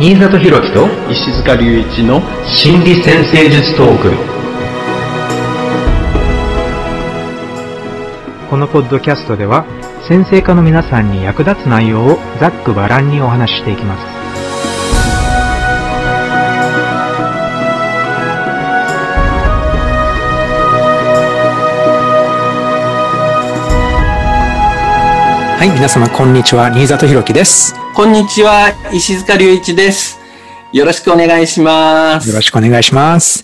新里博樹と石塚隆一の心理先生術トーク。このポッドキャストでは先生科の皆さんに役立つ内容をざっくばらんにお話ししていきます。はい、皆様こんにちは、新里博樹です。こんにちは石塚隆一ですよろしくお願いしますよろしくお願いします。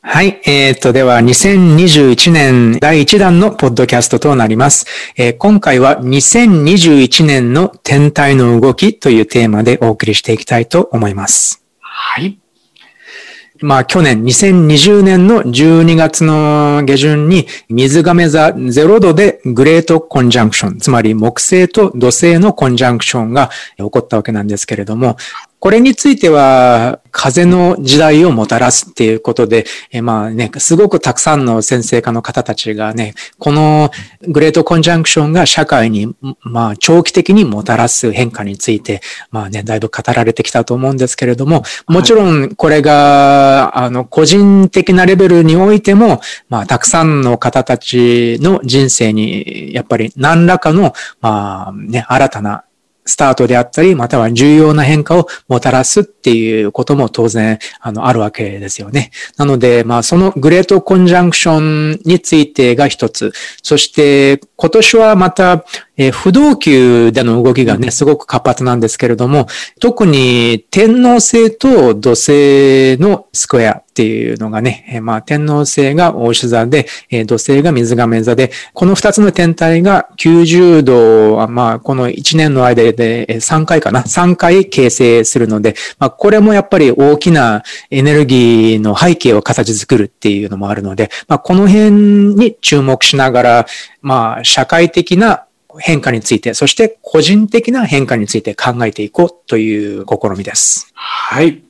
はい。えっ、と、では、2021年第1弾のポッドキャストとなります。えー今回は2021年の天体の動きというテーマでお送りしていきたいと思います。はいまあ、去年、2020年の12月の下旬に、水亀座0度でグレートコンジャンクション、つまり木星と土星のコンジャンクションが起こったわけなんですけれども、これについては、風の時代をもたらすっていうことで、えまあね、すごくたくさんの先生科の方たちがね、このグレートコンジャンクションが社会に、まあ、長期的にもたらす変化について、まあね、だいぶ語られてきたと思うんですけれども、もちろんこれが、あの、個人的なレベルにおいても、まあ、たくさんの方たちの人生に、やっぱり何らかの、まあね、新たなスタートであったり、または重要な変化をもたらすっていうことも当然、あの、あるわけですよね。なので、まあ、そのグレートコンジャンクションについてが一つ。そして、今年はまた、えー不動級での動きがね、すごく活発なんですけれども、特に天皇星と土星のスクエアっていうのがね、えーまあ、天皇星が大牛座で、えー土星が水亀座で、この二つの天体が90度、まあ、この1年の間で3回かな ?3 回形成するので、まあ、これもやっぱり大きなエネルギーの背景を形作るっていうのもあるので、まあ、この辺に注目しながら、まあ、社会的な変化について、そして個人的な変化について考えていこうという試みです。はい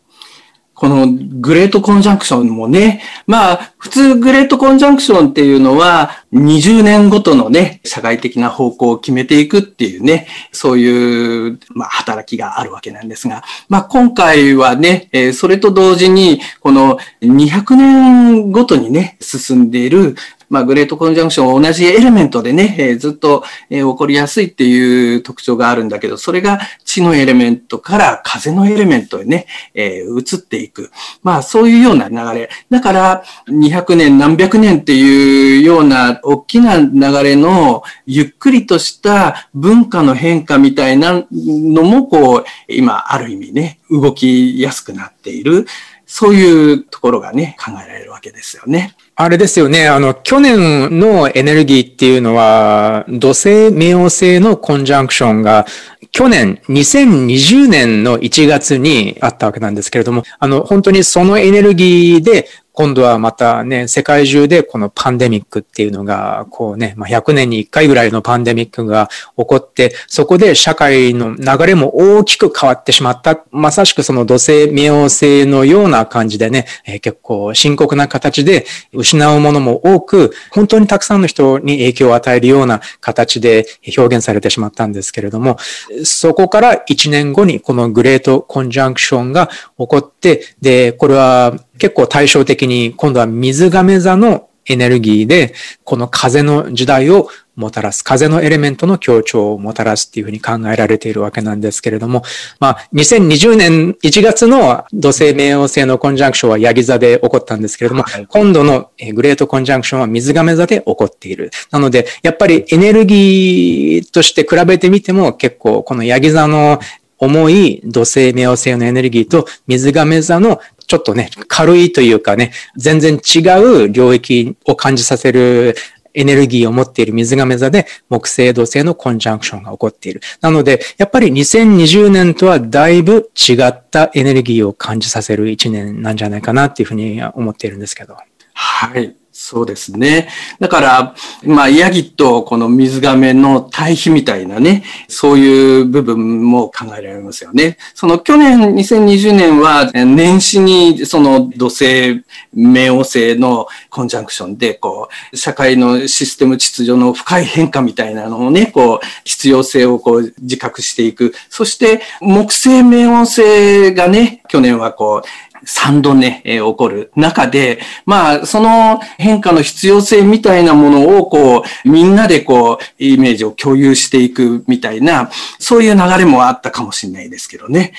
このグレートコンジャンクションもね、まあ、普通グレートコンジャンクションっていうのは、20年ごとのね、社会的な方向を決めていくっていうね、そういう、まあ、働きがあるわけなんですが、まあ、今回はね、えそれと同時に、この200年ごとにね、進んでいる、まあ、グレートコンジャンクション同じエレメントでね、えーずっと、えー起こりやすいっていう特徴があるんだけど、それが地のエレメントから風のエレメントへね、えー移っていく。まあ、そういうような流れ。だから、200年、何百年っていうような大きな流れの、ゆっくりとした文化の変化みたいなのも、こう、今、ある意味ね、動きやすくなっている。そういうところがね、考えられるわけですよね。あれですよね。あの、去年のエネルギーっていうのは、土星、冥王星のコンジャンクションが、去年、2020年の1月にあったわけなんですけれども、あの、本当にそのエネルギーで、今度はまたね、世界中でこのパンデミックっていうのが、こうね、まあ、100年に1回ぐらいのパンデミックが起こって、そこで社会の流れも大きく変わってしまった。まさしくその土星、冥王星のような感じでね、えー結構深刻な形で失うものも多く、本当にたくさんの人に影響を与えるような形で表現されてしまったんですけれども、そこから1年後にこのグレートコンジャンクションが起こって、で、これは結構対照的に今度は水亀座のエネルギーで、この風の時代をもたらす、風のエレメントの強調をもたらすっていうふうに考えられているわけなんですけれども、まあ、2020年1月の土星冥王星のコンジャンクションはヤギ座で起こったんですけれども、はい今度のえーグレートコンジャンクションは水亀座で起こっている。なので、やっぱりエネルギーとして比べてみても結構このヤギ座の重い土星冥王星のエネルギーと水亀座のちょっとね、軽いというかね、全然違う領域を感じさせるエネルギーを持っている水亀座で木星土星のコンジャンクションが起こっている。なので、やっぱり2020年とはだいぶ違ったエネルギーを感じさせる一年なんじゃないかなっていうふうに思っているんですけど。はい。そうですね。だから、まあ、ヤギとこの水亀の対比みたいなね、そういう部分も考えられますよね。その去年2020年は年始にその土星、冥王星のコンジャンクションで、こう、社会のシステム秩序の深い変化みたいなのをね、こう、必要性をこう、自覚していく。そして、木星冥王星がね、去年はこう、3度ね、えー、起こる中で、まあ、その変化の必要性みたいなものを、こう、みんなでこう、イメージを共有していくみたいな、そういう流れもあったかもしれないですけどね。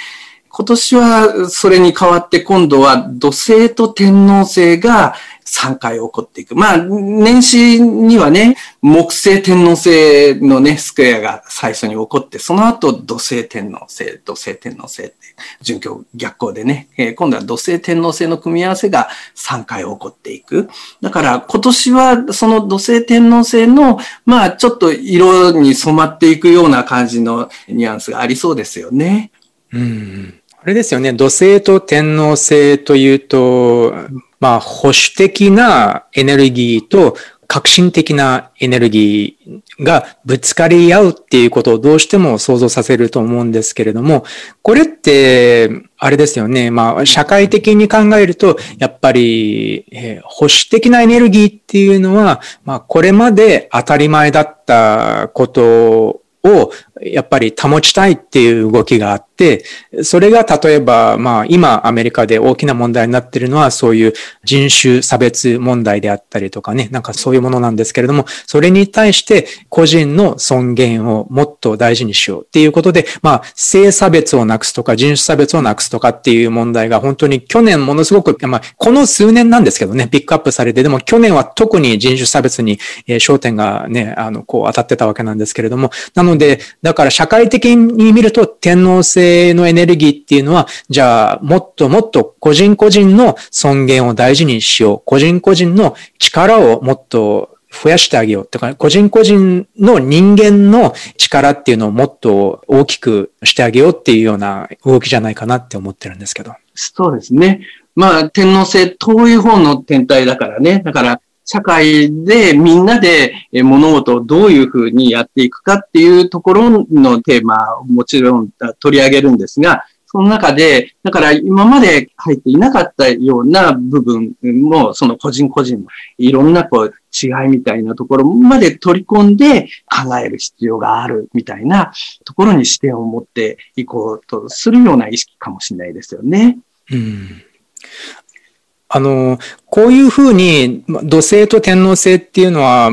今年はそれに代わって今度は土星と天王星が3回起こっていく。まあ、年始にはね、木星天王星のね、スクエアが最初に起こって、その後土星天王星、土星天王星って準拠逆行でね、えー、今度は土星天王星の組み合わせが3回起こっていく。だから今年はその土星天王星の、まあちょっと色に染まっていくような感じのニュアンスがありそうですよね。うん。あれですよね。土星と天王星というと、まあ、保守的なエネルギーと革新的なエネルギーがぶつかり合うっていうことをどうしても想像させると思うんですけれども、これって、あれですよね。まあ、社会的に考えると、やっぱり、えー、保守的なエネルギーっていうのは、まあ、これまで当たり前だったことをやっぱり保ちたいっていう動きがあって、それが例えば、まあ今アメリカで大きな問題になっているのはそういう人種差別問題であったりとかね、なんかそういうものなんですけれども、それに対して個人の尊厳をもっと大事にしようっていうことで、まあ性差別をなくすとか人種差別をなくすとかっていう問題が本当に去年ものすごく、まあこの数年なんですけどね、ピックアップされて、でも去年は特に人種差別に焦点がね、あの、こう当たってたわけなんですけれども、なので、だから社会的に見ると天皇制のエネルギーっていうのは、じゃあもっともっと個人個人の尊厳を大事にしよう。個人個人の力をもっと増やしてあげよう。とか、個人個人の人間の力っていうのをもっと大きくしてあげようっていうような動きじゃないかなって思ってるんですけど。そうですね。まあ、天皇制遠い方の天体だからね。だから、社会でみんなで物事をどういうふうにやっていくかっていうところのテーマをもちろん取り上げるんですが、その中で、だから今まで入っていなかったような部分も、その個人個人のいろんなこう違いみたいなところまで取り込んで考える必要があるみたいなところに視点を持っていこうとするような意識かもしれないですよね。うんあの、こういうふうに土星と天王星っていうのは、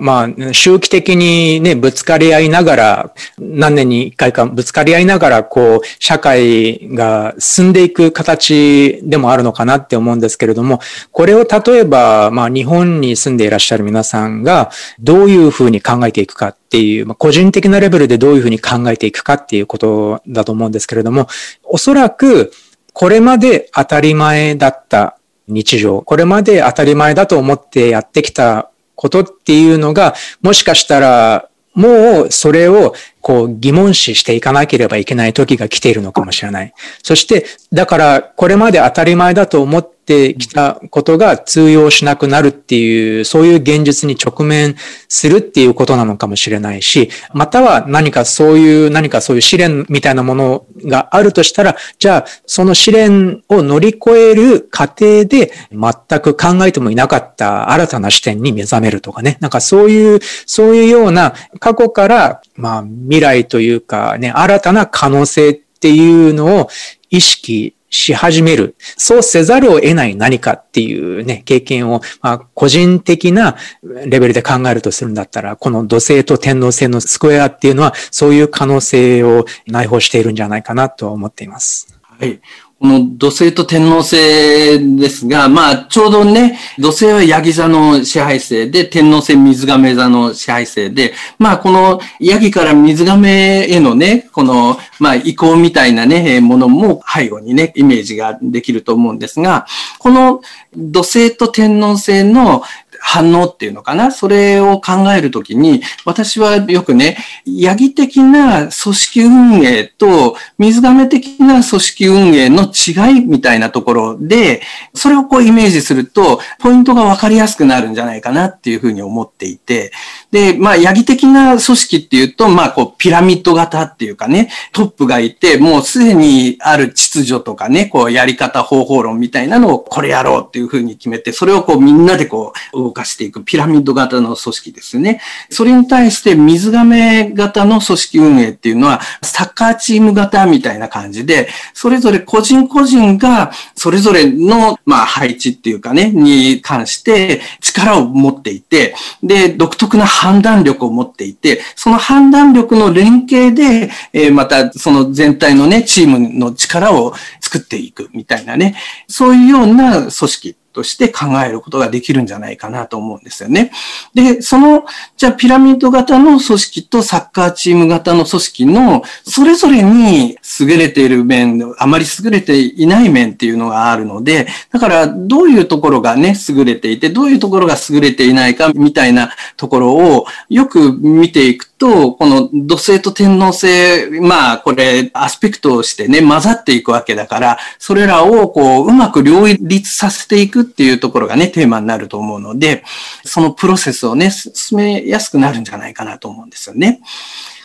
まあ、周期的にね、ぶつかり合いながら、何年に一回かぶつかり合いながら、こう、社会が進んでいく形でもあるのかなって思うんですけれども、これを例えば、まあ、日本に住んでいらっしゃる皆さんが、どういうふうに考えていくかっていう、まあ、個人的なレベルでどういうふうに考えていくかっていうことだと思うんですけれども、おそらく、これまで当たり前だった日常、これまで当たり前だと思ってやってきたことっていうのが、もしかしたら、もうそれをこう疑問視していかなければいけない時が来ているのかもしれない。そして、だからこれまで当たり前だと思ってってきたことが通用しなくなるっていう、そういう現実に直面するっていうことなのかもしれないし、または何かそういう、何かそういう試練みたいなものがあるとしたら、じゃあその試練を乗り越える過程で全く考えてもいなかった新たな視点に目覚めるとかね。なんかそういう、そういうような過去から、まあ未来というかね、新たな可能性っていうのを意識し始める。そうせざるを得ない何かっていうね、経験を、まあ、個人的なレベルで考えるとするんだったら、この土星と天皇星のスクエアっていうのは、そういう可能性を内包しているんじゃないかなと思っています。はい。この土星と天王星ですが、まあ、ちょうどね、土星はヤギ座の支配星で、天王星水亀座の支配星で、まあ、このヤギから水亀へのね、この、まあ、移行みたいなね、ものも背後にね、イメージができると思うんですが、この土星と天王星の反応っていうのかな？それを考えるときに、私はよくね、ヤギ的な組織運営と水亀的な組織運営の違いみたいなところで、それをこうイメージすると、ポイントがわかりやすくなるんじゃないかなっていうふうに思っていて、で、まあ、ヤギ的な組織っていうと、まあ、こう、ピラミッド型っていうかね、トップがいて、もうすでにある秩序とかね、こう、やり方方法論みたいなのをこれやろうっていうふうに決めて、それをこう、みんなでこう、動かしていくピラミッド型の組織ですね。それに対して水亀型の組織運営っていうのは、サッカーチーム型みたいな感じで、それぞれ個人個人が、それぞれの、まあ、配置っていうかね、に関して力を持っていて、で、独特な判断力を持っていて、その判断力の連携で、えー、またその全体のね、チームの力を作っていくみたいなね、そういうような組織。として考えることができるんじゃないかなと思うんですよね。で、その、じゃあピラミッド型の組織とサッカーチーム型の組織の、それぞれに優れている面、あまり優れていない面っていうのがあるので、だからどういうところがね、優れていて、どういうところが優れていないかみたいなところをよく見ていくと、とこの土星と天皇星、まあこれアスペクトをしてね、混ざっていくわけだから、それらをこううまく両立させていくっていうところがね、テーマになると思うので、そのプロセスをね、進めやすくなるんじゃないかなと思うんですよね。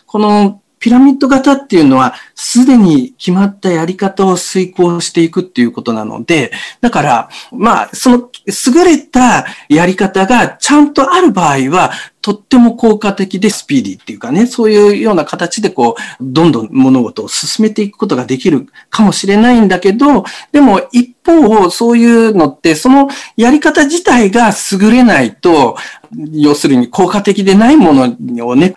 このピラミッド型っていうのは、すでに決まったやり方を遂行していくっていうことなので、だから、まあ、その優れたやり方がちゃんとある場合は、とっても効果的でスピーディーっていうかね、そういうような形でこう、どんどん物事を進めていくことができるかもしれないんだけど、でも一方、そういうのって、そのやり方自体が優れないと、要するに効果的でないものをね、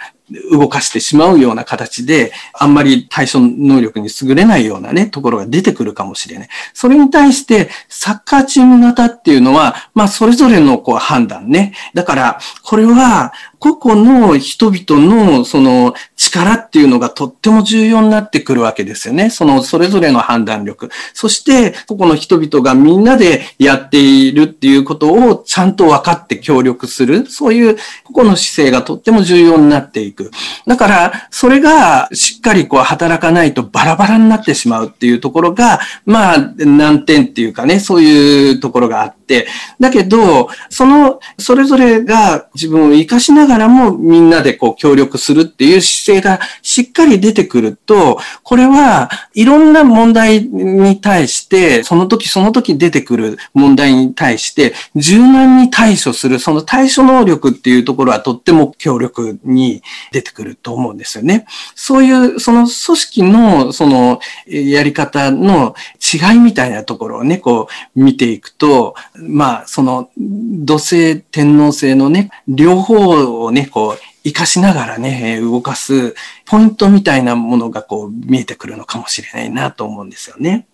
動かしてしまうような形で、あんまり対処能力に優れないようなね、ところが出てくるかもしれない。それに対して、サッカーチーム型っていうのは、まあ、それぞれのこう判断ね。だから、これは、個々の人々のその力っていうのがとっても重要になってくるわけですよね。そのそれぞれの判断力。そして個々の人々がみんなでやっているっていうことをちゃんと分かって協力する。そういう個々の姿勢がとっても重要になっていく。だからそれがしっかりこう働かないとバラバラになってしまうっていうところが、まあ難点っていうかね、そういうところがあって。だけど、そのそれぞれが自分を活かしながらがらもみんなでこう協力するっていう姿勢がしっかり出てくると、これはいろんな問題に対して、その時その時出てくる問題に対して柔軟に対処する、その対処能力っていうところはとっても強力に出てくると思うんですよね。そういうその組織のそのやり方の違いみたいなところをね、こう見ていくと、まあその土星天皇星のね、両方をね、こう、活かしながらね、動かすポイントみたいなものがこう見えてくるのかもしれないなと思うんですよね。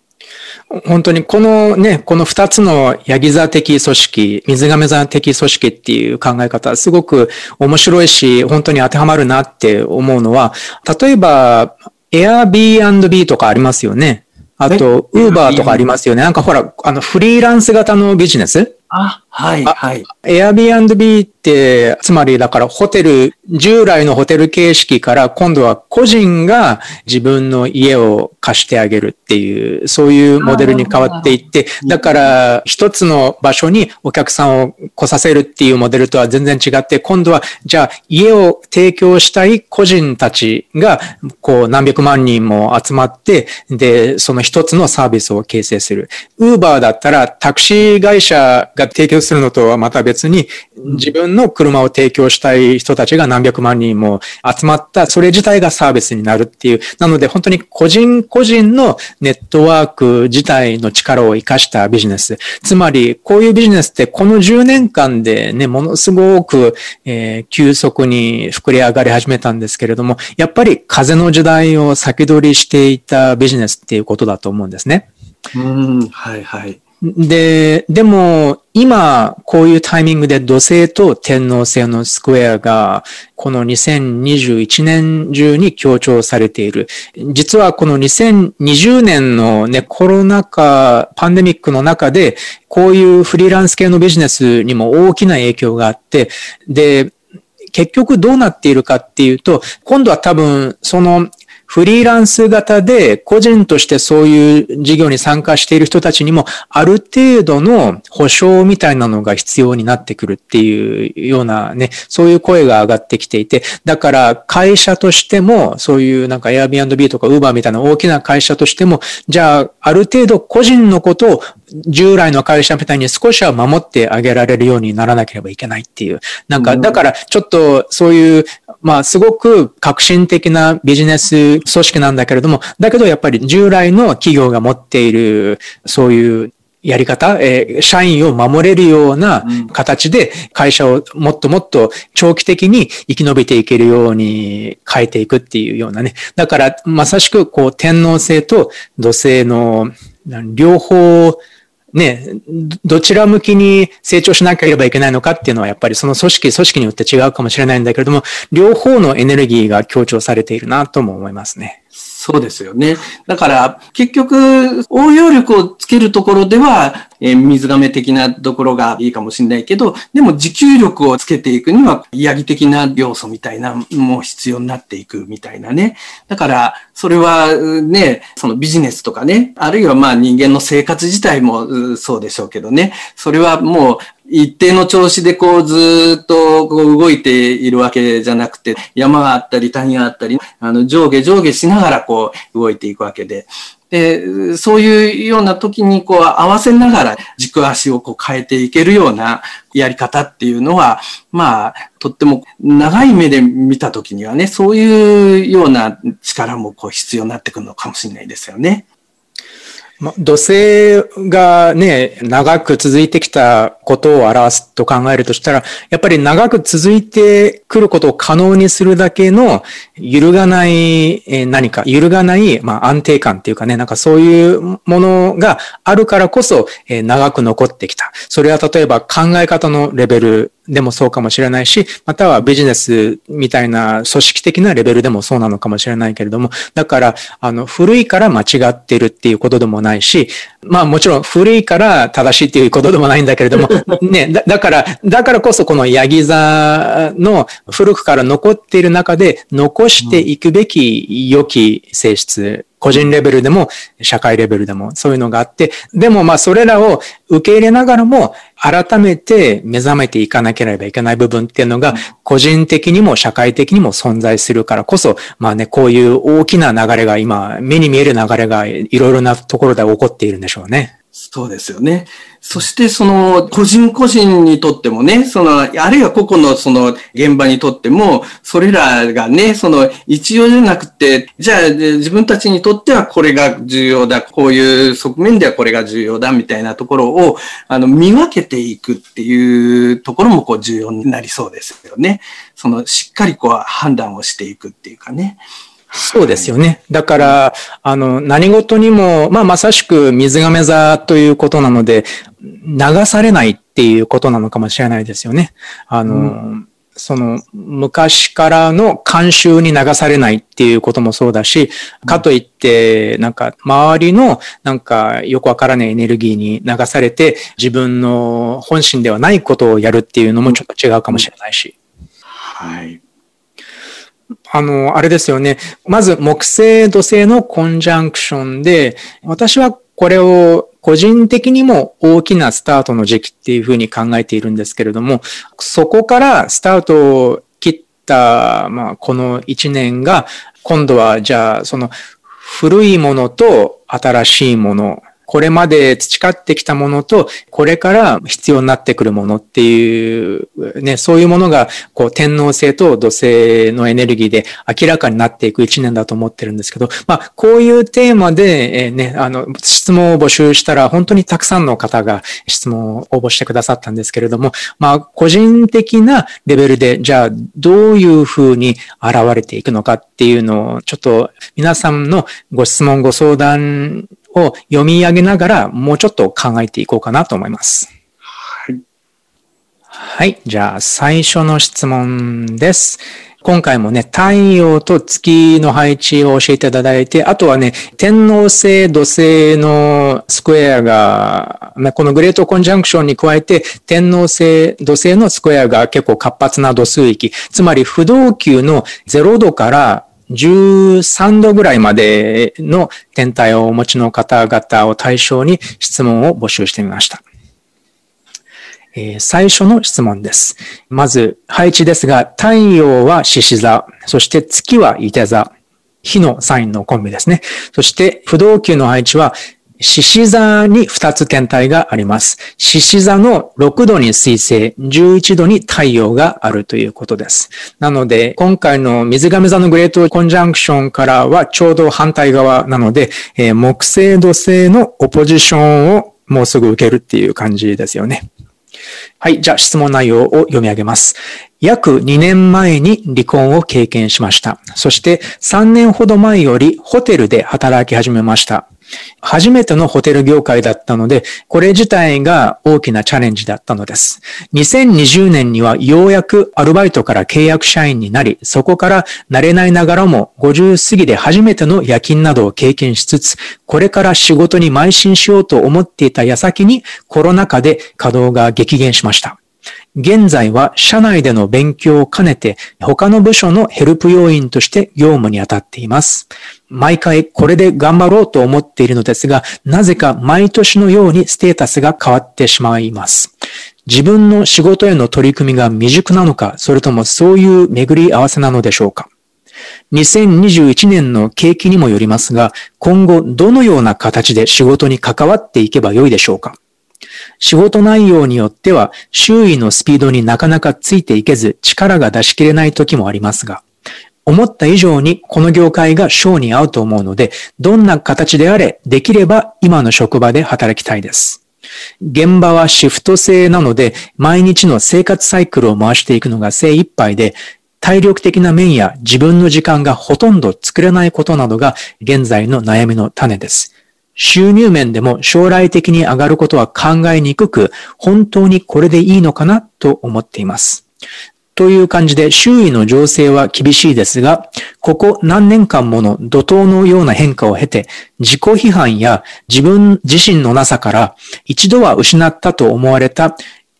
本当にこのね、この二つのヤギ座的組織、水亀座的組織っていう考え方、すごく面白いし、本当に当てはまるなって思うのは、例えば、Airbnb とかありますよね。あと、Uber とかありますよね。なんかほら、あの、フリーランス型のビジネス？あ、はい、はい。Airbnb って、つまりだからホテル、従来のホテル形式から今度は個人が自分の家を貸してあげるっていう、そういうモデルに変わっていって、だから一つの場所にお客さんを来させるっていうモデルとは全然違って、今度はじゃあ家を提供したい個人たちが、こう何百万人も集まって、で、その一つのサービスを形成する。ウーバーだったらタクシー会社が提供するのとはまた別に、自分の車を提供したい人たちが何百万人も集まった、それ自体がサービスになるっていう。なので本当に個人個人のネットワーク自体の力を活かしたビジネス。つまり、こういうビジネスってこの10年間でね、ものすごく、えー、急速に膨れ上がり始めたんですけれども、やっぱり風の時代を先取りしていたビジネスっていうことだと思うんですね。うん、はいはい。で、でも、今、こういうタイミングで土星と天皇星のスクエアが、この2021年中に強調されている。実はこの2020年のね、コロナ禍、パンデミックの中で、こういうフリーランス系のビジネスにも大きな影響があって、で、結局どうなっているかっていうと、今度は多分、そのフリーランス型で個人としてそういう事業に参加している人たちにも、ある程度の保証みたいなのが必要になってくるっていうようなね、そういう声が上がってきていて、だから会社としても、そういうなんか Airbnb とか Uber みたいな大きな会社としても、じゃあ、ある程度個人のことを従来の会社みたいに少しは守ってあげられるようにならなければいけないっていう。なんか、だからちょっとそういう、まあすごく革新的なビジネス組織なんだけれども、だけどやっぱり従来の企業が持っているそういうやり方、えー、社員を守れるような形で会社をもっともっと長期的に生き延びていけるように変えていくっていうようなね。だからまさしくこう天皇制と土星の両方ね、どちら向きに成長しなければいけないのかっていうのはやっぱりその組織、組織によって違うかもしれないんだけれども、両方のエネルギーが強調されているなとも思いますね。そうですよね。だから、結局、応用力をつけるところでは、えー、水亀的なところがいいかもしれないけど、でも持久力をつけていくには、ヤギ的な要素みたいなも必要になっていくみたいなね。だから、それはね、そのビジネスとかね、あるいはまあ人間の生活自体もそうでしょうけどね、それはもう一定の調子でこうずっとこう動いているわけじゃなくて、山があったり谷があったり、あの上下上下しながらこう動いていくわけで、で、そういうような時にこう合わせながら軸足をこう変えていけるようなやり方っていうのは、まあ、とっても長い目で見た時にはね、そういうような力もこう必要になってくるのかもしれないですよね。ま、土星がね、長く続いてきたことを表すと考えるとしたら、やっぱり長く続いてくることを可能にするだけの揺るがない、何か、揺るがない、まあ、安定感っていうかね、なんかそういうものがあるからこそ、え長く残ってきた。それは例えば考え方のレベルでもそうかもしれないし、またはビジネスみたいな組織的なレベルでもそうなのかもしれないけれども、だから、あの、古いから間違ってるっていうことでもないし、まあもちろん古いから正しいっていうことでもないんだけれども、ね、だだから、だからこそこのヤギ座の古くから残っている中で残していくべき良き性質個人レベルでも社会レベルでもそういうのがあって、でもまあそれらを受け入れながらも改めて目覚めていかなければいけない部分っていうのが個人的にも社会的にも存在するからこそ、まあね、こういう大きな流れが今目に見える流れがいろいろなところで起こっているんでしょうね。そうですよね。そしてその個人個人にとってもね、その、あるいは個々のその現場にとっても、それらがね、その一様じゃなくて、じゃあ自分たちにとってはこれが重要だ、こういう側面ではこれが重要だみたいなところを、あの、見分けていくっていうところもこう重要になりそうですよね。その、しっかりこう判断をしていくっていうかね。そうですよね。だから、あの、何事にも、まあ、まさしく水亀座ということなので、流されないっていうことなのかもしれないですよね。あの、うん、その、昔からの慣習に流されないっていうこともそうだし、かといって、なんか、周りの、なんか、よくわからないエネルギーに流されて、自分の本心ではないことをやるっていうのもちょっと違うかもしれないし。はい。あの、あれですよね。まず、木星、土星のコンジャンクションで、私はこれを個人的にも大きなスタートの時期っていうふうに考えているんですけれども、そこからスタートを切った、まあ、この一年が、今度はじゃあ、その古いものと新しいもの、これまで培ってきたものと、これから必要になってくるものっていう、ね、そういうものが、こう、天皇星と土星のエネルギーで明らかになっていく一年だと思ってるんですけど、まあ、こういうテーマで、えー、ね、あの、質問を募集したら、本当にたくさんの方が質問を応募してくださったんですけれども、まあ、個人的なレベルで、じゃあ、どういうふうに現れていくのかっていうのを、ちょっと皆さんのご質問、ご相談を読み上げながら、もうちょっと考えていこうかなと思います。はい。はい。じゃあ、最初の質問です。今回もね、太陽と月の配置を教えていただいて、あとはね、天王星、土星のスクエアが、このグレートコンジャンクションに加えて、天王星、土星のスクエアが結構活発な度数域、つまり不動級の0度から13度ぐらいまでの天体をお持ちの方々を対象に質問を募集してみました。えー、最初の質問です。まず、配置ですが、太陽は獅子座、そして月は伊手座、火のサインのコンビですね。そして、不動級の配置は、獅子座に2つ天体があります。獅子座の6度に水星、11度に太陽があるということです。なので、今回の水亀座のグレートコンジャンクションからはちょうど反対側なので、えー、木星土星のオポジションをもうすぐ受けるっていう感じですよね。はい。じゃあ質問内容を読み上げます。約2年前に離婚を経験しました。そして3年ほど前よりホテルで働き始めました。初めてのホテル業界だったので、これ自体が大きなチャレンジだったのです。2020年にはようやくアルバイトから契約社員になり、そこから慣れないながらも50過ぎで初めての夜勤などを経験しつつ、これから仕事に邁進しようと思っていた矢先にコロナ禍で稼働が激減しました。現在は社内での勉強を兼ねて他の部署のヘルプ要員として業務に当たっています。毎回これで頑張ろうと思っているのですが、なぜか毎年のようにステータスが変わってしまいます。自分の仕事への取り組みが未熟なのか、それともそういう巡り合わせなのでしょうか。2021年の景気にもよりますが、今後どのような形で仕事に関わっていけばよいでしょうか仕事内容によっては周囲のスピードになかなかついていけず力が出し切れない時もありますが、思った以上にこの業界が賞に合うと思うので、どんな形であれ、できれば今の職場で働きたいです。現場はシフト制なので、毎日の生活サイクルを回していくのが精一杯で、体力的な面や自分の時間がほとんど作れないことなどが現在の悩みの種です。収入面でも将来的に上がることは考えにくく、本当にこれでいいのかな？と思っています。という感じで周囲の情勢は厳しいですが、ここ何年間もの怒涛のような変化を経て、自己批判や自分自身のなさから一度は失ったと思われた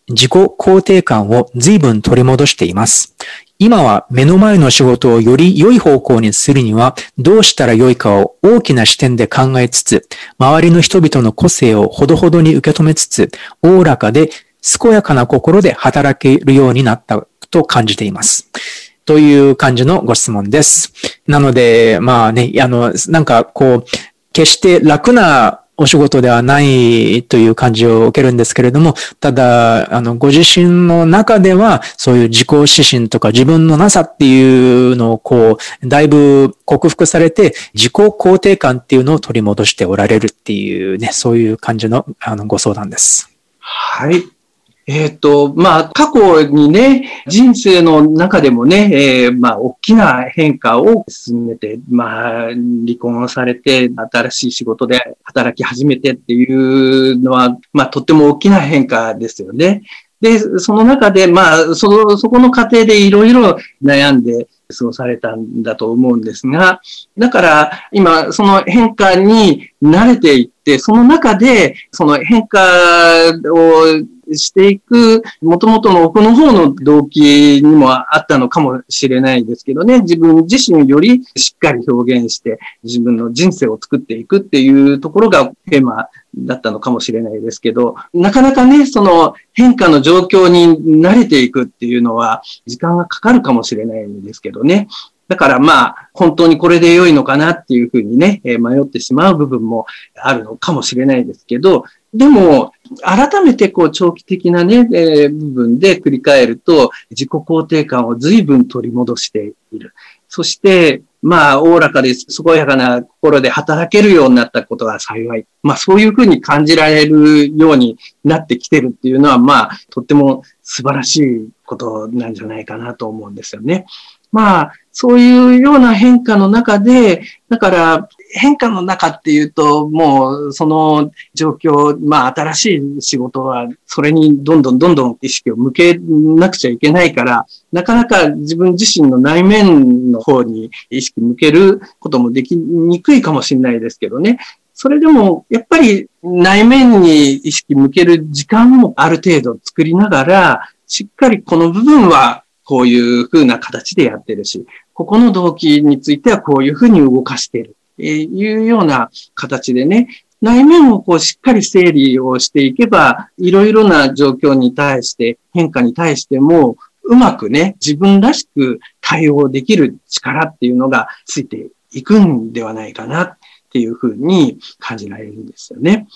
自己肯定感を随分取り戻しています。今は目の前の仕事をより良い方向にするにはどうしたら良いかを大きな視点で考えつつ、周りの人々の個性をほどほどに受け止めつつ、おおらかで健やかな心で働けるようになったと感じています。という感じのご質問です。なので、まあね、あの、なんかこう、決して楽なお仕事ではないという感じを受けるんですけれども、ただ、あの、ご自身の中では、そういう自己指針とか自分のなさっていうのをこう、だいぶ克服されて、自己肯定感っていうのを取り戻しておられるっていうね、そういう感じのあのご相談です。はい。えっ、と、まあ、過去にね、人生の中でもね、えー、まあ、大きな変化を進めて、まあ、離婚をされて、新しい仕事で働き始めてっていうのは、まあ、とっても大きな変化ですよね。で、その中で、まあ、その、そこの過程でいろいろ悩んで、そうされたんだと思うんですが、だから今その変化に慣れていって、その中でその変化をしていく、もともとの奥の方の動機にもあったのかもしれないですけどね、自分自身よりしっかり表現して自分の人生を作っていくっていうところがテーマだったのかもしれないですけど、なかなかね、その変化の状況に慣れていくっていうのは時間がかかるかもしれないんですけどね。だからまあ、本当にこれで良いのかなっていうふうにね、迷ってしまう部分もあるのかもしれないですけど、でも、改めてこう長期的なね、え、部分で繰り返ると、自己肯定感を随分取り戻している。そして、まあ、おおらかで健やかな心で働けるようになったことが幸い。まあ、そういうふうに感じられるようになってきてるっていうのは、まあ、とっても素晴らしいことなんじゃないかなと思うんですよね。まあ、そういうような変化の中で、だから変化の中っていうと、もうその状況、まあ新しい仕事はそれにどんどんどんどん意識を向けなくちゃいけないから、なかなか自分自身の内面の方に意識向けることもできにくいかもしれないですけどね。それでも、やっぱり内面に意識向ける時間もある程度作りながら、しっかりこの部分はこういう風な形でやってるし、ここの動機についてはこういうふうに動かしてる。えー、いうような形でね、内面をこうしっかり整理をしていけば、いろいろな状況に対して、変化に対しても、うまくね、自分らしく対応できる力っていうのがついていくんではないかなっていうふうに感じられるんですよね。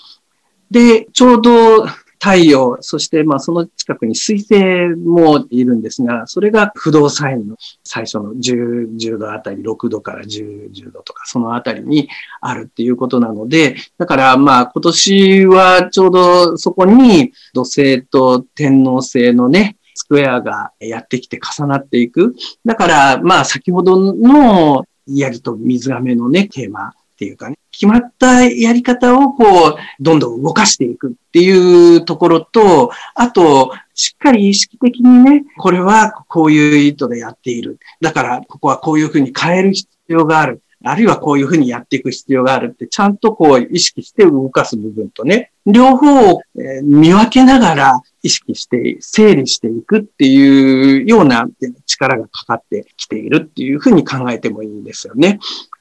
で、ちょうど太陽、そしてまあその近くに水星もいるんですが、それが不動サインの最初の 10, 10度あたり、6度から10、10度とか、そのあたりにあるっていうことなので、だからまあ今年はちょうどそこに土星と天王星のね、スクエアがやってきて重なっていく。だからまあ先ほどの槍と水亀のね、テーマっていうかね、決まったやり方をこう、どんどん動かしていくっていうところと、あと、しっかり意識的にね、これはこういう意図でやっている。だから、ここはこういうふうに変える必要がある。あるいはこういうふうにやっていく必要があるって、ちゃんとこう意識して動かす部分とね、両方を見分けながら意識して整理していくっていうような力がかかってきているっていうふうに考えてもいいんですよね。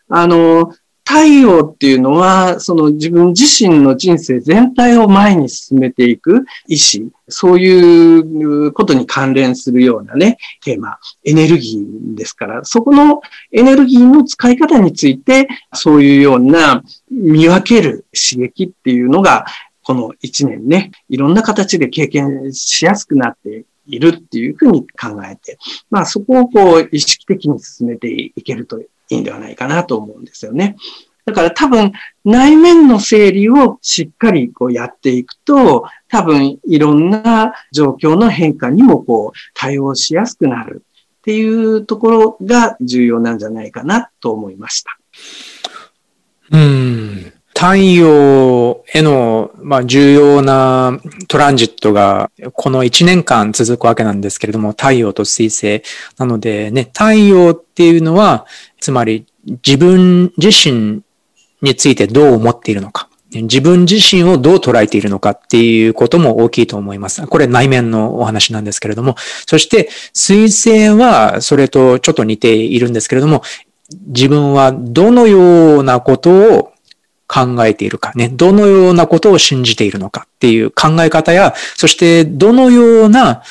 あの、太陽っていうのは、その自分自身の人生全体を前に進めていく意志、そういうことに関連するようなね、テーマ、エネルギーですから、そこのエネルギーの使い方について、そういうような見分ける刺激っていうのが、この一年ね、いろんな形で経験しやすくなっているっていうふうに考えて、まあそこをこう意識的に進めていけるといいんではないかなと思うんですよね。だから多分内面の整理をしっかりこうやっていくと、多分いろんな状況の変化にもこう対応しやすくなるっていうところが重要なんじゃないかなと思いました。うん。太陽への、まあ、重要なトランジットがこの1年間続くわけなんですけれども、太陽と水星。なのでね、太陽っていうのは、つまり自分自身についてどう思っているのか。自分自身をどう捉えているのかっていうことも大きいと思います。これ内面のお話なんですけれども。そして、水星はそれとちょっと似ているんですけれども、自分はどのようなことを考えているかね、どのようなことを信じているのかっていう考え方や、そしてどのような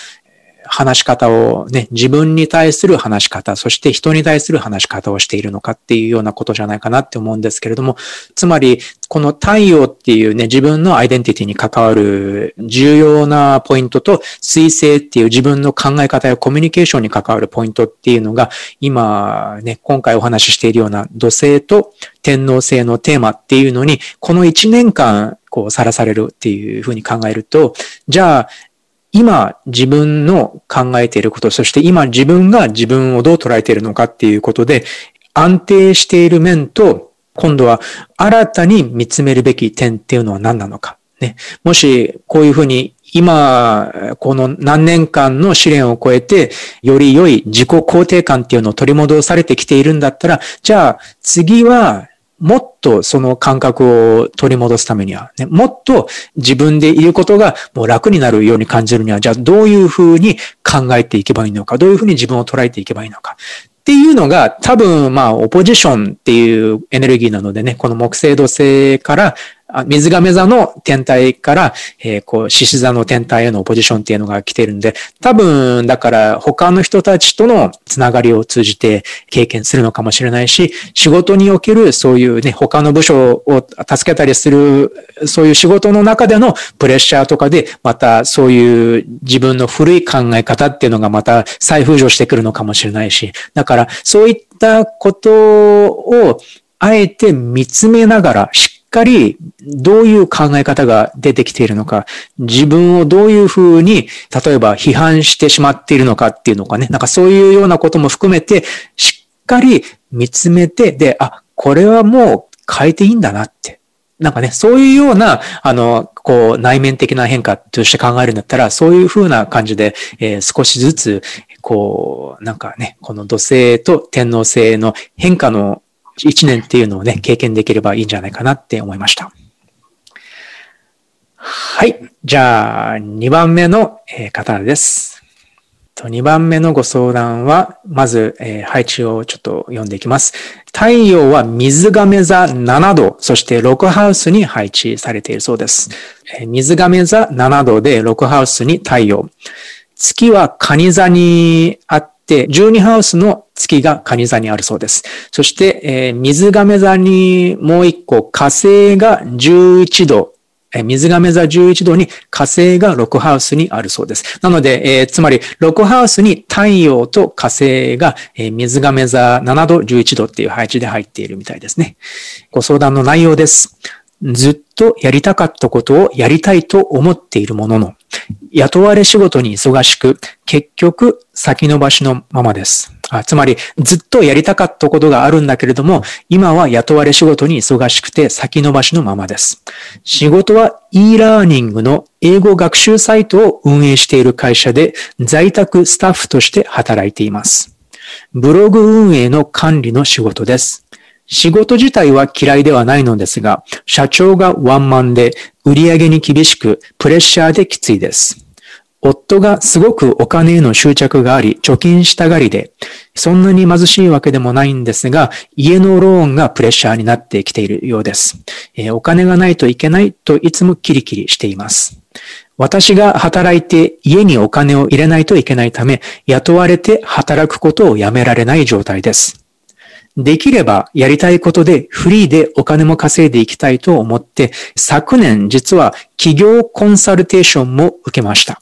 話し方をね、自分に対する話し方、そして人に対する話し方をしているのかっていうようなことじゃないかなって思うんですけれども、つまり、この太陽っていうね、自分のアイデンティティに関わる重要なポイントと、水星っていう自分の考え方やコミュニケーションに関わるポイントっていうのが、今ね、今回お話ししているような土星と天皇星のテーマっていうのに、この1年間、こう、さらされるっていうふうに考えると、じゃあ、今自分の考えていること、そして今自分が自分をどう捉えているのかっていうことで、安定している面と、今度は新たに見つめるべき点っていうのは何なのか。ね。もし、こういうふうに今、この何年間の試練を超えて、より良い自己肯定感っていうのを取り戻されてきているんだったら、じゃあ次はもっとその感覚を取り戻すためには、ね、もっと自分でいることがもう楽になるように感じるには、じゃあどういうふうに考えていけばいいのか、どういうふうに自分を捉えていけばいいのか。っていうのが多分まあオポジションっていうエネルギーなのでね、この木星土星から水亀座の天体から、えー、こう、獅子座の天体へのポジションっていうのが来てるんで、多分、だから他の人たちとのつながりを通じて経験するのかもしれないし、仕事におけるそういうね、他の部署を助けたりする、そういう仕事の中でのプレッシャーとかで、またそういう自分の古い考え方っていうのがまた再浮上してくるのかもしれないし、だからそういったことをあえて見つめながら、かりどういう考え方が出てきているのか、自分をどういうふうに、例えば批判してしまっているのかっていうのかね、なんかそういうようなことも含めて、しっかり見つめて、で、あ、これはもう変えていいんだなって。なんかね、そういうような、あの、こう、内面的な変化として考えるんだったら、そういうふうな感じで、えー、少しずつ、こう、なんかね、この土星と天皇星の変化の一年っていうのをね、経験できればいいんじゃないかなって思いました。はい。じゃあ、二番目の方です。2番目のご相談は、まず、えー、配置をちょっと読んでいきます。太陽は水亀座7度、そしてロクハウスに配置されているそうです。えー、水亀座7度でロクハウスに太陽。月は蟹座にあって、12ハウスの月が蟹座にあるそうです。そして、えー、水亀座にもう一個火星が11度水亀座11度に火星が6ハウスにあるそうです。なので、えー、つまり6ハウスに太陽と火星が、えー、水亀座7度、11度っていう配置で入っているみたいですね。ご相談の内容です。ずっとやりたかったことをやりたいと思っているものの、雇われ仕事に忙しく、結局先延ばしのままです。あつまり、ずっとやりたかったことがあるんだけれども、今は雇われ仕事に忙しくて先延ばしのままです。仕事は e ラーニングの英語学習サイトを運営している会社で在宅スタッフとして働いています。ブログ運営の管理の仕事です。仕事自体は嫌いではないのですが、社長がワンマンで売り上げに厳しくプレッシャーできついです。夫がすごくお金への執着があり、貯金したがりで、そんなに貧しいわけでもないんですが、家のローンがプレッシャーになってきているようです。えー、お金がないといけないといつもキリキリしています。私が働いて家にお金を入れないといけないため、雇われて働くことをやめられない状態です。できればやりたいことでフリーでお金も稼いでいきたいと思って、昨年実は企業コンサルテーションも受けました。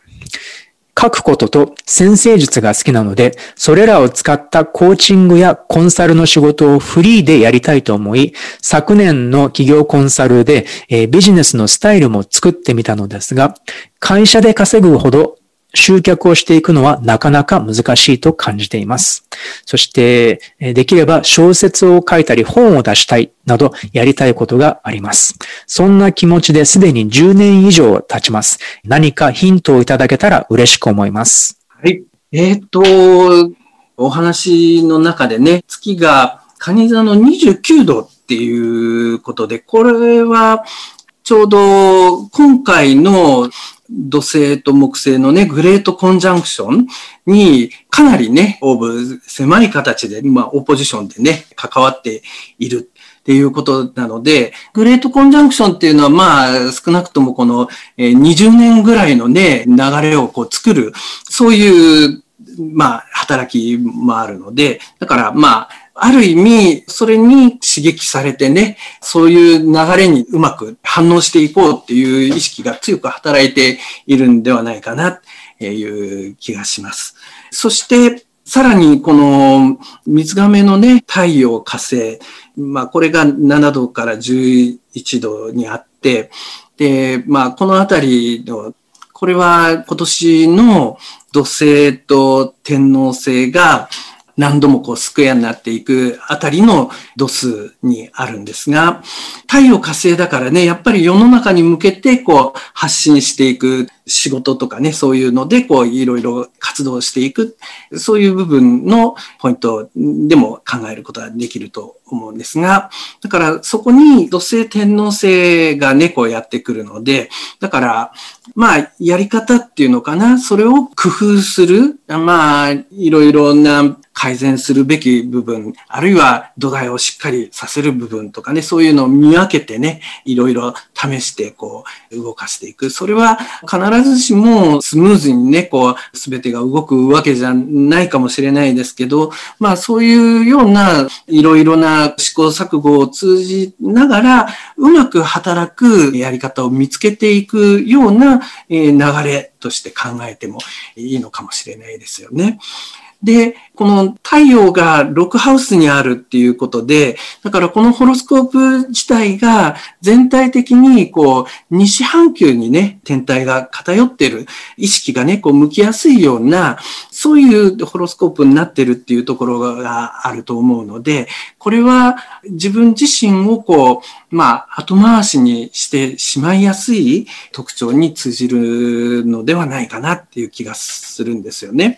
書くことと先生術が好きなので、それらを使ったコーチングやコンサルの仕事をフリーでやりたいと思い、昨年の企業コンサルで、えー、ビジネスのスタイルも作ってみたのですが、会社で稼ぐほど集客をしていくのはなかなか難しいと感じています。そして、できれば小説を書いたり本を出したいなどやりたいことがあります。そんな気持ちですでに10年以上経ちます。何かヒントをいただけたら嬉しく思います。はい。えっ、と、お話の中でね、月が蟹座の29度っていうことで、これはちょうど今回の土星と木星のね、グレートコンジャンクションにかなりね、オーブ狭い形で、まあ、オポジションでね、関わっているっていうことなので、グレートコンジャンクションっていうのは、まあ、少なくともこの20年ぐらいのね、流れをこう作る、そういう、まあ、働きもあるので、だから、まあ、ある意味、それに刺激されてね、そういう流れにうまく反応していこうっていう意識が強く働いているんではないかな、という気がします。そして、さらにこの水亀のね、太陽火星、まあこれが7度から11度にあって、で、まあこのあたりの、これは今年の土星と天皇星が何度もこうスクエアになっていくあたりの度数にあるんですが、太陽火星だからね、やっぱり世の中に向けてこう発信していく。仕事とかね、そういうのでこういろいろ活動していく、そういう部分のポイントでも考えることができると思うんですが、だからそこに土星天皇星がね、こうやってくるので、だからまあやり方っていうのかな、それを工夫する、まあいろいろな改善するべき部分、あるいは土台をしっかりさせる部分とかね、そういうのを見分けてね、いろいろ試してこう動かしていく。それは必ずしもスムーズにね、こう全てが動くわけじゃないかもしれないですけど、まあそういうようないろいろな試行錯誤を通じながら、うまく働くやり方を見つけていくような流れとして考えてもいいのかもしれないですよね。で、この太陽が6ハウスにあるっていうことで、だからこのホロスコープ自体が全体的にこう西半球にね、天体が偏ってる。意識がね、こう向きやすいような、そういうホロスコープになってるっていうところがあると思うので、これは自分自身をこう、まあ、後回しにしてしまいやすい特徴に通じるのではないかなっていう気がするんですよね。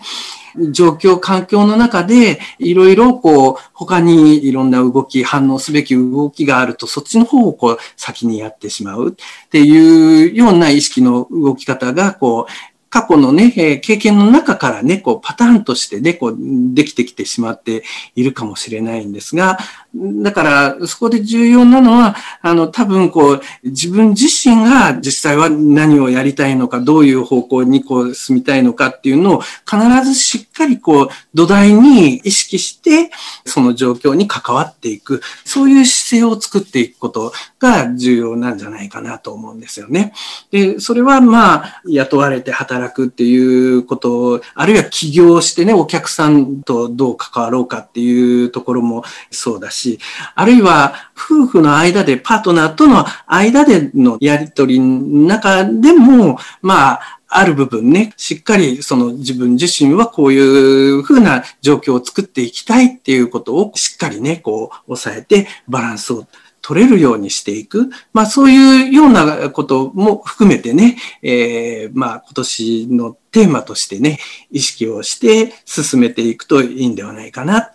状況、環境の中で、いろいろこう、他にいろんな動き、反応すべき動きがあると、そっちの方をこう、先にやってしまうっていうような意識の動き方が、こう、過去のねえ、経験の中からね、こうパターンとしてね、こうできてきてしまっているかもしれないんですが、だから、そこで重要なのは、あの、多分こう、自分自身が実際は何をやりたいのか、どういう方向にこう進みたいのかっていうのを必ずしっかりこう、土台に意識して、その状況に関わっていく、そういう姿勢を作っていくことが重要なんじゃないかなと思うんですよね。で、それはまあ、雇われて働くっていうことを、あるいは起業してね、お客さんとどう関わろうかっていうところもそうだし、あるいは夫婦の間で、パートナーとの間でのやりとりの中でも、まあ、ある部分ね、しっかりその自分自身はこういうふうな状況を作っていきたいっていうことをしっかりね、こう抑えてバランスを取れるようにしていく。まあそういうようなことも含めてね、えー、まあ今年のテーマとしてね、意識をして進めていくといいんではないかな。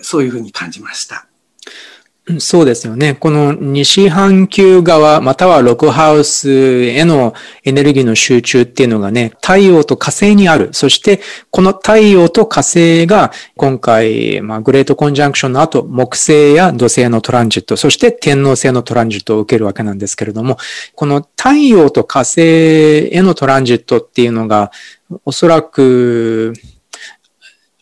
そういうふうに感じました。そうですよね。この西半球側、またはロックハウスへのエネルギーの集中っていうのがね、太陽と火星にある。そして、この太陽と火星が今回、まあ、グレートコンジャンクションの後、木星や土星のトランジット、そして天王星のトランジットを受けるわけなんですけれども、この太陽と火星へのトランジットっていうのが、おそらく、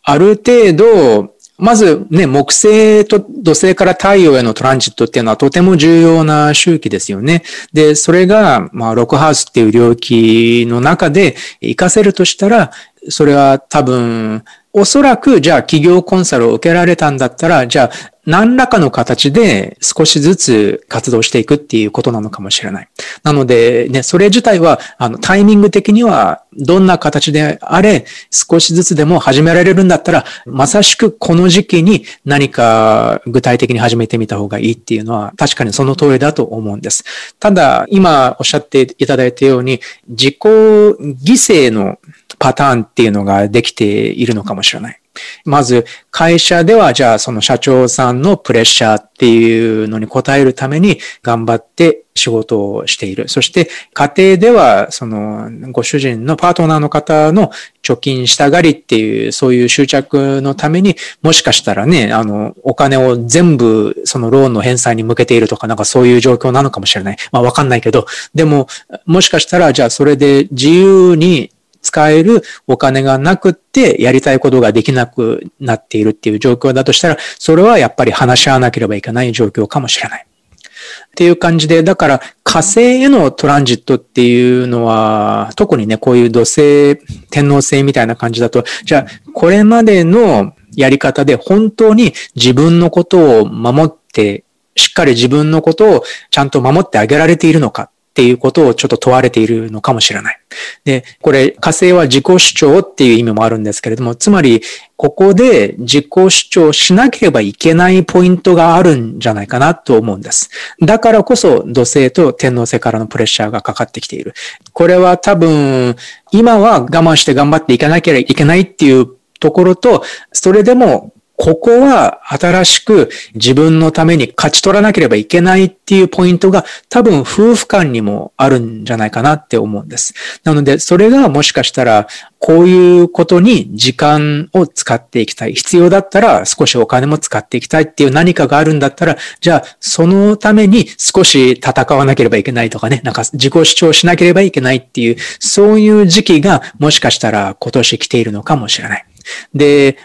ある程度、まずね、木星と土星から太陽へのトランジットっていうのはとても重要な周期ですよね。で、それが、まあ、ロックハウスっていう領域の中で活かせるとしたら、それは多分、おそらく、じゃあ企業コンサルを受けられたんだったら、じゃあ何らかの形で少しずつ活動していくっていうことなのかもしれない。なので、ね、それ自体は、あの、タイミング的には、どんな形であれ、少しずつでも始められるんだったら、まさしくこの時期に何か具体的に始めてみた方がいいっていうのは、確かにその通りだと思うんです。ただ、今おっしゃっていただいたように、自己犠牲のパターンっていうのができているのかもしれない。まず、会社では、じゃあ、その社長さんのプレッシャーっていうのに応えるために頑張って仕事をしている。そして、家庭では、その、ご主人のパートナーの方の貯金したがりっていう、そういう執着のために、もしかしたらね、あの、お金を全部、そのローンの返済に向けているとか、なんかそういう状況なのかもしれない。まあ、わかんないけど、でも、もしかしたら、じゃあ、それで自由に使えるお金がなくってやりたいことができなくなっているっていう状況だとしたら、それはやっぱり話し合わなければいけない状況かもしれない。っていう感じで、だから火星へのトランジットっていうのは、特にね、こういう土星、天王星みたいな感じだと、じゃあ、これまでのやり方で本当に自分のことを守って、しっかり自分のことをちゃんと守ってあげられているのかっていうことをちょっと問われているのかもしれない。で、これ火星は自己主張っていう意味もあるんですけれども、つまりここで自己主張しなければいけないポイントがあるんじゃないかなと思うんです。だからこそ土星と天皇星からのプレッシャーがかかってきている。これは多分今は我慢して頑張っていかなきゃいけないっていうところと、それでもここは新しく自分のために勝ち取らなければいけないっていうポイントが多分夫婦間にもあるんじゃないかなって思うんです。なので、それがもしかしたら、こういうことに時間を使っていきたい。必要だったら少しお金も使っていきたいっていう何かがあるんだったら、じゃあそのために少し戦わなければいけないとかね、なんか自己主張しなければいけないっていう、そういう時期がもしかしたら今年来ているのかもしれない。で、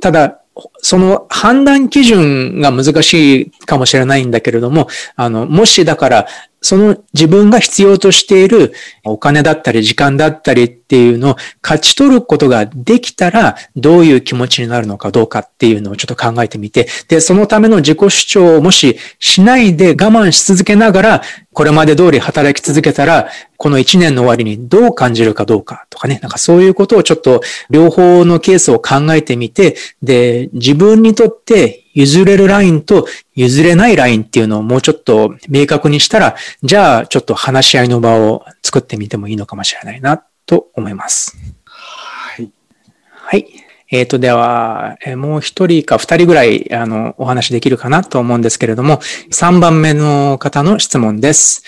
ただ、その判断基準が難しいかもしれないんだけれども、あの、もしだから、その自分が必要としているお金だったり時間だったりっていうのを勝ち取ることができたらどういう気持ちになるのかどうかっていうのをちょっと考えてみて、で、そのための自己主張をもししないで我慢し続けながらこれまで通り働き続けたらこの一年の終わりにどう感じるかどうかとかね、なんかそういうことをちょっと両方のケースを考えてみて、で、自分にとって譲れるラインと譲れないラインっていうのをもうちょっと明確にしたら、じゃあちょっと話し合いの場を作ってみてもいいのかもしれないなと思います。はい。はい。えっ、ー、と、では、もう一人か二人ぐらい、あの、お話できるかなと思うんですけれども、3番目の方の質問です。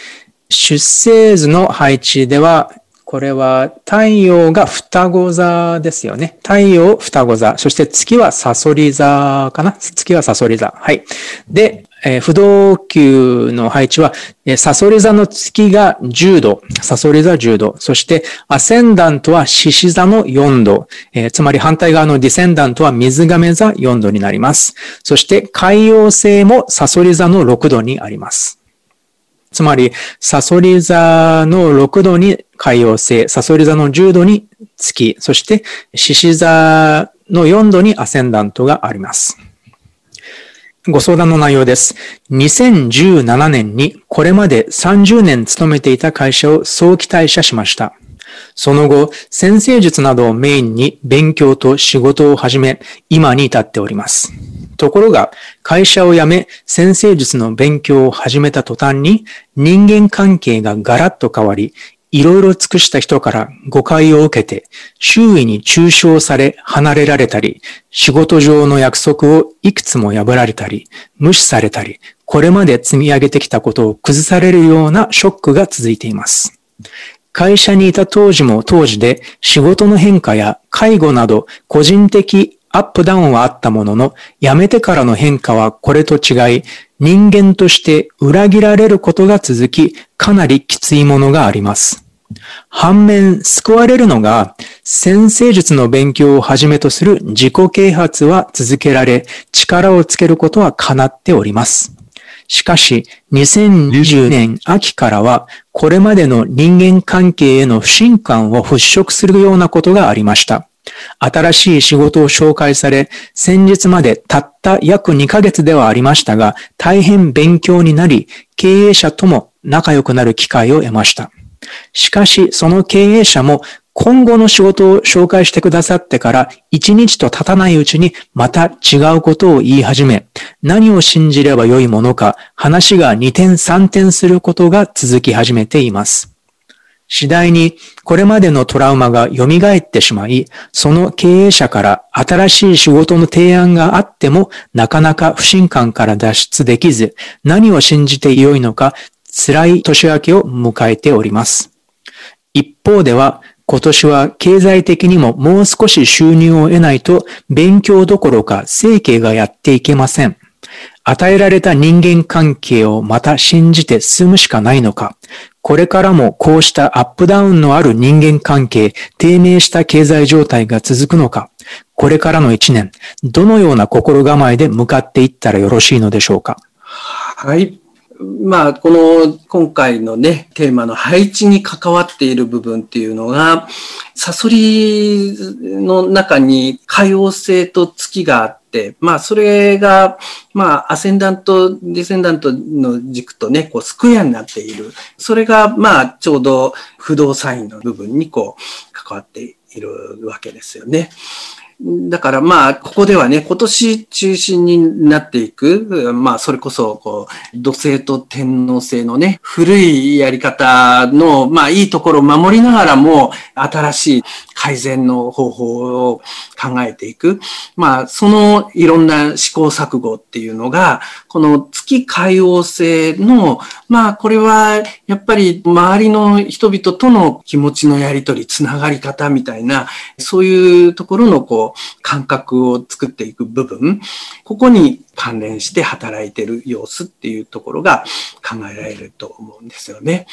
出生図の配置では、これは太陽が双子座ですよね。太陽双子座。そして月はサソリ座かな月はサソリ座。はい。で、えー、不動級の配置は、えー、サソリ座の月が10度、サソリ座10度、そしてアセンダントは獅子座の4度、えー、つまり反対側のディセンダントは水亀座4度になります。そして海洋星もサソリ座の6度にあります。つまり、サソリ座の6度に海洋星、サソリ座の10度に月、そして獅子座の4度にアセンダントがあります。ご相談の内容です。2017年にこれまで30年勤めていた会社を早期退社しました。その後、先生術などをメインに勉強と仕事を始め、今に至っております。ところが、会社を辞め、先生術の勉強を始めた途端に、人間関係がガラッと変わり、いろいろ尽くした人から誤解を受けて、周囲に中傷され離れられたり、仕事上の約束をいくつも破られたり、無視されたり、これまで積み上げてきたことを崩されるようなショックが続いています。会社にいた当時も当時で仕事の変化や介護など個人的アップダウンはあったものの、辞めてからの変化はこれと違い、人間として裏切られることが続き、かなりきついものがあります。反面、救われるのが、先生術の勉強をはじめとする自己啓発は続けられ、力をつけることは叶っております。しかし、2020年秋からは、これまでの人間関係への不信感を払拭するようなことがありました。新しい仕事を紹介され、先日までたった約2ヶ月ではありましたが、大変勉強になり、経営者とも仲良くなる機会を得ました。しかし、その経営者も今後の仕事を紹介してくださってから1日と経たないうちにまた違うことを言い始め、何を信じればよいものか話が2点3点することが続き始めています。次第にこれまでのトラウマが蘇ってしまい、その経営者から新しい仕事の提案があっても、なかなか不信感から脱出できず、何を信じてよいのか、辛い年明けを迎えております。一方では、今年は経済的にももう少し収入を得ないと、勉強どころか生計がやっていけません。与えられた人間関係をまた信じて進むしかないのか、これからもこうしたアップダウンのある人間関係、低迷した経済状態が続くのか、これからの一年、どのような心構えで向かっていったらよろしいのでしょうか？はい。まあ、この今回のね、テーマの配置に関わっている部分っていうのが、サソリの中に海王星と月があって、まあ、それが、まあ、アセンダント、ディセンダントの軸とね、こう、スクエアになっている。それが、まあ、ちょうど不動産員の部分に、こう、関わっているわけですよね。だからまあ、ここではね、今年中心になっていく、まあ、それこそ、こう、土星と天皇星のね、古いやり方の、まあ、いいところを守りながらも、新しい改善の方法を考えていく。まあ、そのいろんな試行錯誤っていうのが、この月海王星の、まあ、これは、やっぱり周りの人々との気持ちのやりとり、つながり方みたいな、そういうところの、こう、感覚を作っていく部分、ここに関連して働いてる様子っていうところが考えられると思うんですよね。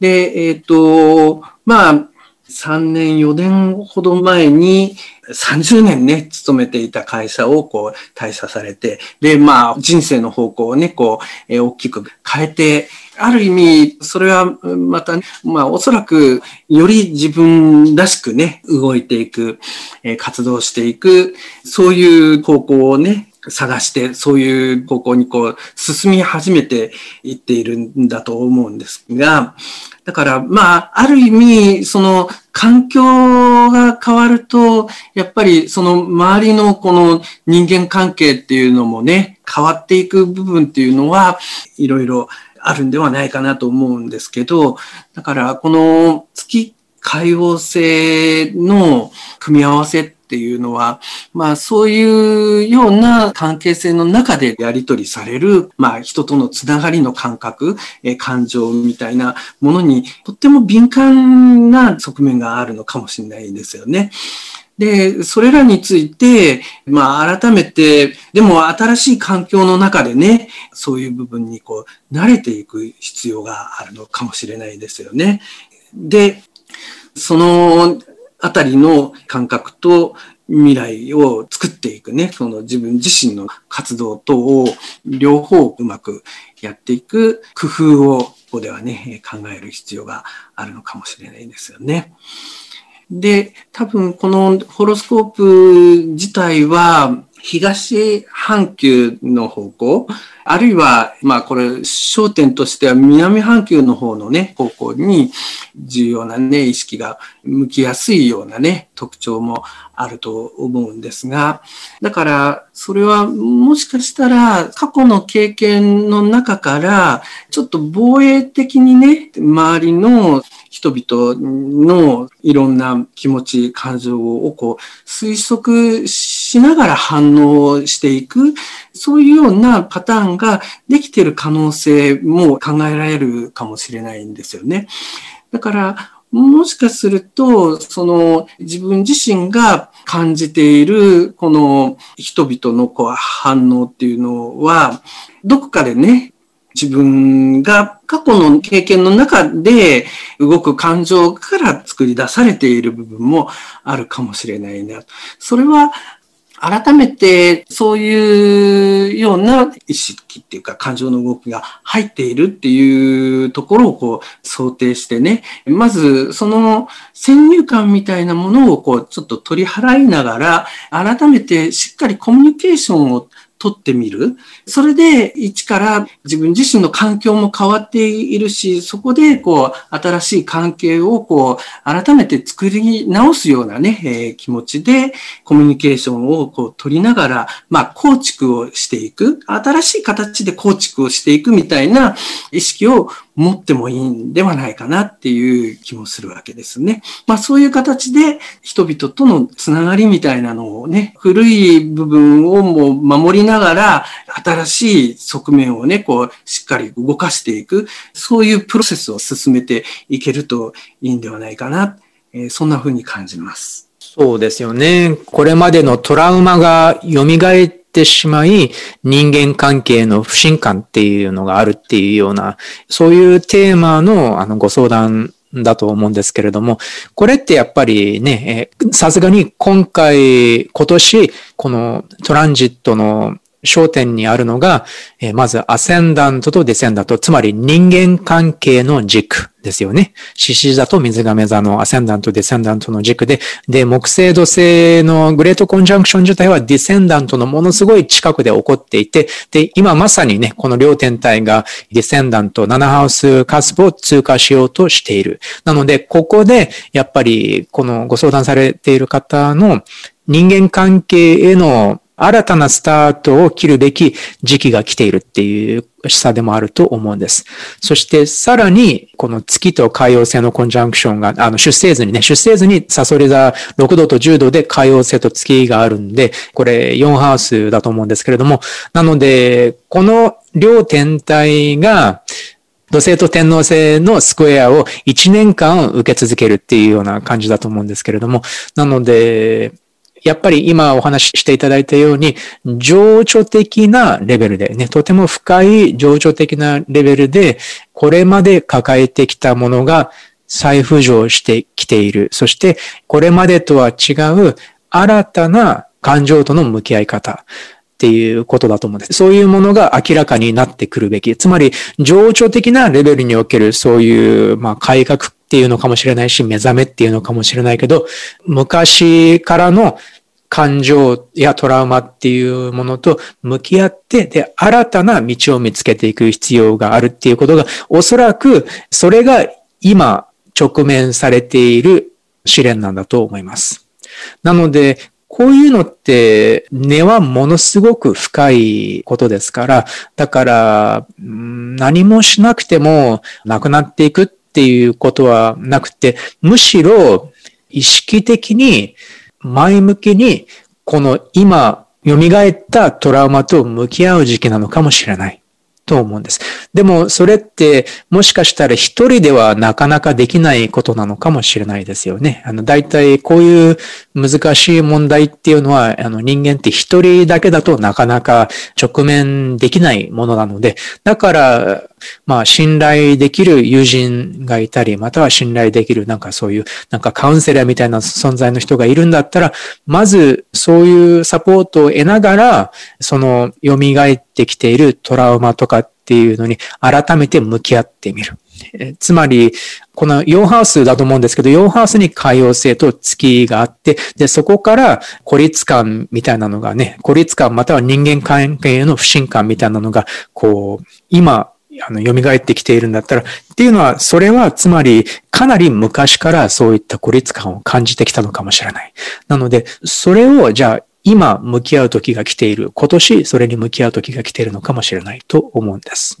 で、えっ、ー、と、まあ、3年、4年ほど前に、30年ね、勤めていた会社をこう退社されて、で、まあ、人生の方向をね、こう、えー、大きく変えて、ある意味、それはまた、まあ、おそらく、より自分らしくね、動いていく、え、活動していく、そういう方向をね、探して、そういう方向にこう、進み始めていっているんだと思うんですが、だから、まあ、ある意味、その、環境が変わると、やっぱりその周りのこの人間関係っていうのもね、変わっていく部分っていうのは、いろいろあるんではないかなと思うんですけど、だからこの月海王星の組み合わせっていうのは、まあそういうような関係性の中でやり取りされる、まあ人とのつながりの感覚、え感情みたいなものにとっても敏感な側面があるのかもしれないですよね。で、それらについて、まあ改めて、でも新しい環境の中でね、そういう部分にこう、慣れていく必要があるのかもしれないですよね。で、そのあたりの感覚と未来を作っていくね、その自分自身の活動等を両方うまくやっていく工夫をここではね、考える必要があるのかもしれないですよね。で、多分このホロスコープ自体は東半球の方向、あるいは、まあこれ焦点としては南半球の方のね、方向に重要なね、意識が向きやすいようなね、特徴もあると思うんですが、だからそれはもしかしたら過去の経験の中からちょっと防衛的にね、周りの人々のいろんな気持ち、感情をこう推測しながら反応していく、そういうようなパターンができている可能性も考えられるかもしれないんですよね。だから、もしかすると、その自分自身が感じているこの人々のこう反応っていうのは、どこかでね、自分が過去の経験の中で動く感情から作り出されている部分もあるかもしれないな。それは改めてそういうような意識っていうか感情の動きが入っているっていうところをこう想定してね、まずその先入観みたいなものをこうちょっと取り払いながら改めてしっかりコミュニケーションを取ってみる。それで一から自分自身の環境も変わっているし、そこでこう新しい関係をこう改めて作り直すようなね、えー、気持ちでコミュニケーションをこう取りながら、まあ構築をしていく。新しい形で構築をしていくみたいな意識を持ってもいいんではないかなっていう気もするわけですね。まあそういう形で人々とのつながりみたいなのをね、古い部分をもう守りながら、新しい側面をね、こう、しっかり動かしていく、そういうプロセスを進めていけるといいんではないかな、えー、そんな風に感じます。そうですよね。これまでのトラウマが蘇ってしまい、人間関係の不信感っていうのがあるっていうような、そういうテーマのあのご相談だと思うんですけれども、これってやっぱりね、さすがに今回、今年、このトランジットの焦点にあるのが、えまずアセンダントとディセンダント、つまり人間関係の軸ですよね。獅子座と水亀座のアセンダント、ディセンダントの軸で、で、木星土星のグレートコンジャンクション自体はディセンダントのものすごい近くで起こっていて、で、今まさにね、この両天体がディセンダント、7ハウスカスプを通過しようとしている。なので、ここで、やっぱり、このご相談されている方の人間関係への新たなスタートを切るべき時期が来ているっていう示唆でもあると思うんです。そしてさらに、この月と海洋星のコンジャンクションが、あの、出生図にね、出生図にサソリ座6度と10度で海洋星と月があるんで、これ4ハウスだと思うんですけれども、なので、この両天体が、土星と天王星のスクエアを1年間受け続けるっていうような感じだと思うんですけれども、なので、やっぱり今お話ししていただいたように、情緒的なレベルでね、とても深い情緒的なレベルで、これまで抱えてきたものが再浮上してきている。そして、これまでとは違う新たな感情との向き合い方。っていうことだと思うんです。そういうものが明らかになってくるべき。つまり、情緒的なレベルにおけるそういう、まあ、改革っていうのかもしれないし、目覚めっていうのかもしれないけど、昔からの感情やトラウマっていうものと向き合って、で、新たな道を見つけていく必要があるっていうことが、おそらくそれが今直面されている試練なんだと思います。なので、こういうのって根はものすごく深いことですから、だから何もしなくてもなくなっていくっていうことはなくて、むしろ意識的に前向きに、この今、蘇ったトラウマと向き合う時期なのかもしれない。と思うんです。でも、それって、もしかしたら一人ではなかなかできないことなのかもしれないですよね。あの、大体こういう難しい問題っていうのは、あの、人間って一人だけだとなかなか直面できないものなので、だから、まあ、信頼できる友人がいたり、または信頼できる、なんかそういう、なんかカウンセラーみたいな存在の人がいるんだったら、まず、そういうサポートを得ながら、その、蘇ってきているトラウマとかっていうのに、改めて向き合ってみる。つまり、このヨーハウスだと思うんですけど、ヨーハウスに海洋性と月があって、で、そこから孤立感みたいなのがね、孤立感または人間関係への不信感みたいなのが、こう、今、あの、蘇ってきているんだったら、っていうのは、それは、つまり、かなり昔からそういった孤立感を感じてきたのかもしれない。なので、それを、じゃあ、今向き合う時が来ている。今年それに向き合う時が来ているのかもしれないと思うんです。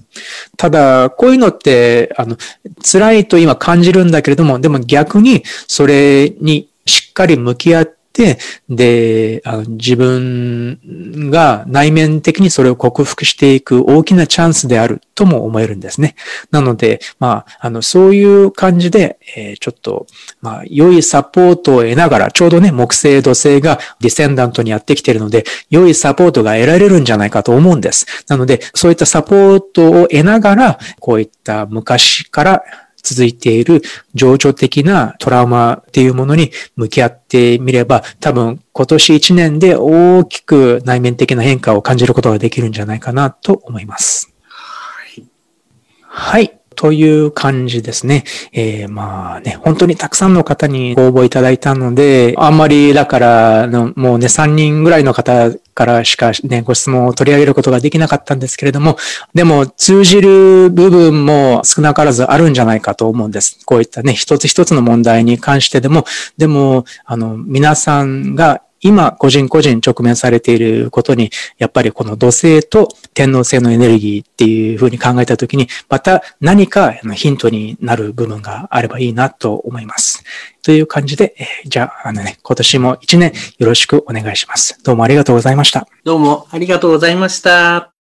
ただ、こういうのって、あの、辛いと今感じるんだけれども、でも逆にそれにしっかり向き合って、で、あの自分が内面的にそれを克服していく大きなチャンスであるとも思えるんですね。なので、まあ、あの、そういう感じで、えー、ちょっと、まあ、良いサポートを得ながら、ちょうどね、木星土星がディセンダントにやってきているので、良いサポートが得られるんじゃないかと思うんです。なので、そういったサポートを得ながら、こういった昔から続いている情緒的なトラウマっていうものに向き合ってみれば、多分今年1年で大きく内面的な変化を感じることができるんじゃないかなと思います。はい。はいという感じですね。えー、まあね、本当にたくさんの方にご応募いただいたので、あんまりだからの、もうね、3人ぐらいの方からしかね、ご質問を取り上げることができなかったんですけれども、でも通じる部分も少なからずあるんじゃないかと思うんです。こういったね、一つ一つの問題に関してでも、でも、あの、皆さんが今、個人個人直面されていることに、やっぱりこの土星と天皇星のエネルギーっていうふうに考えたときに、また何かヒントになる部分があればいいなと思います。という感じで、じゃあ、あのね、今年も一年よろしくお願いします。どうもありがとうございました。どうもありがとうございました。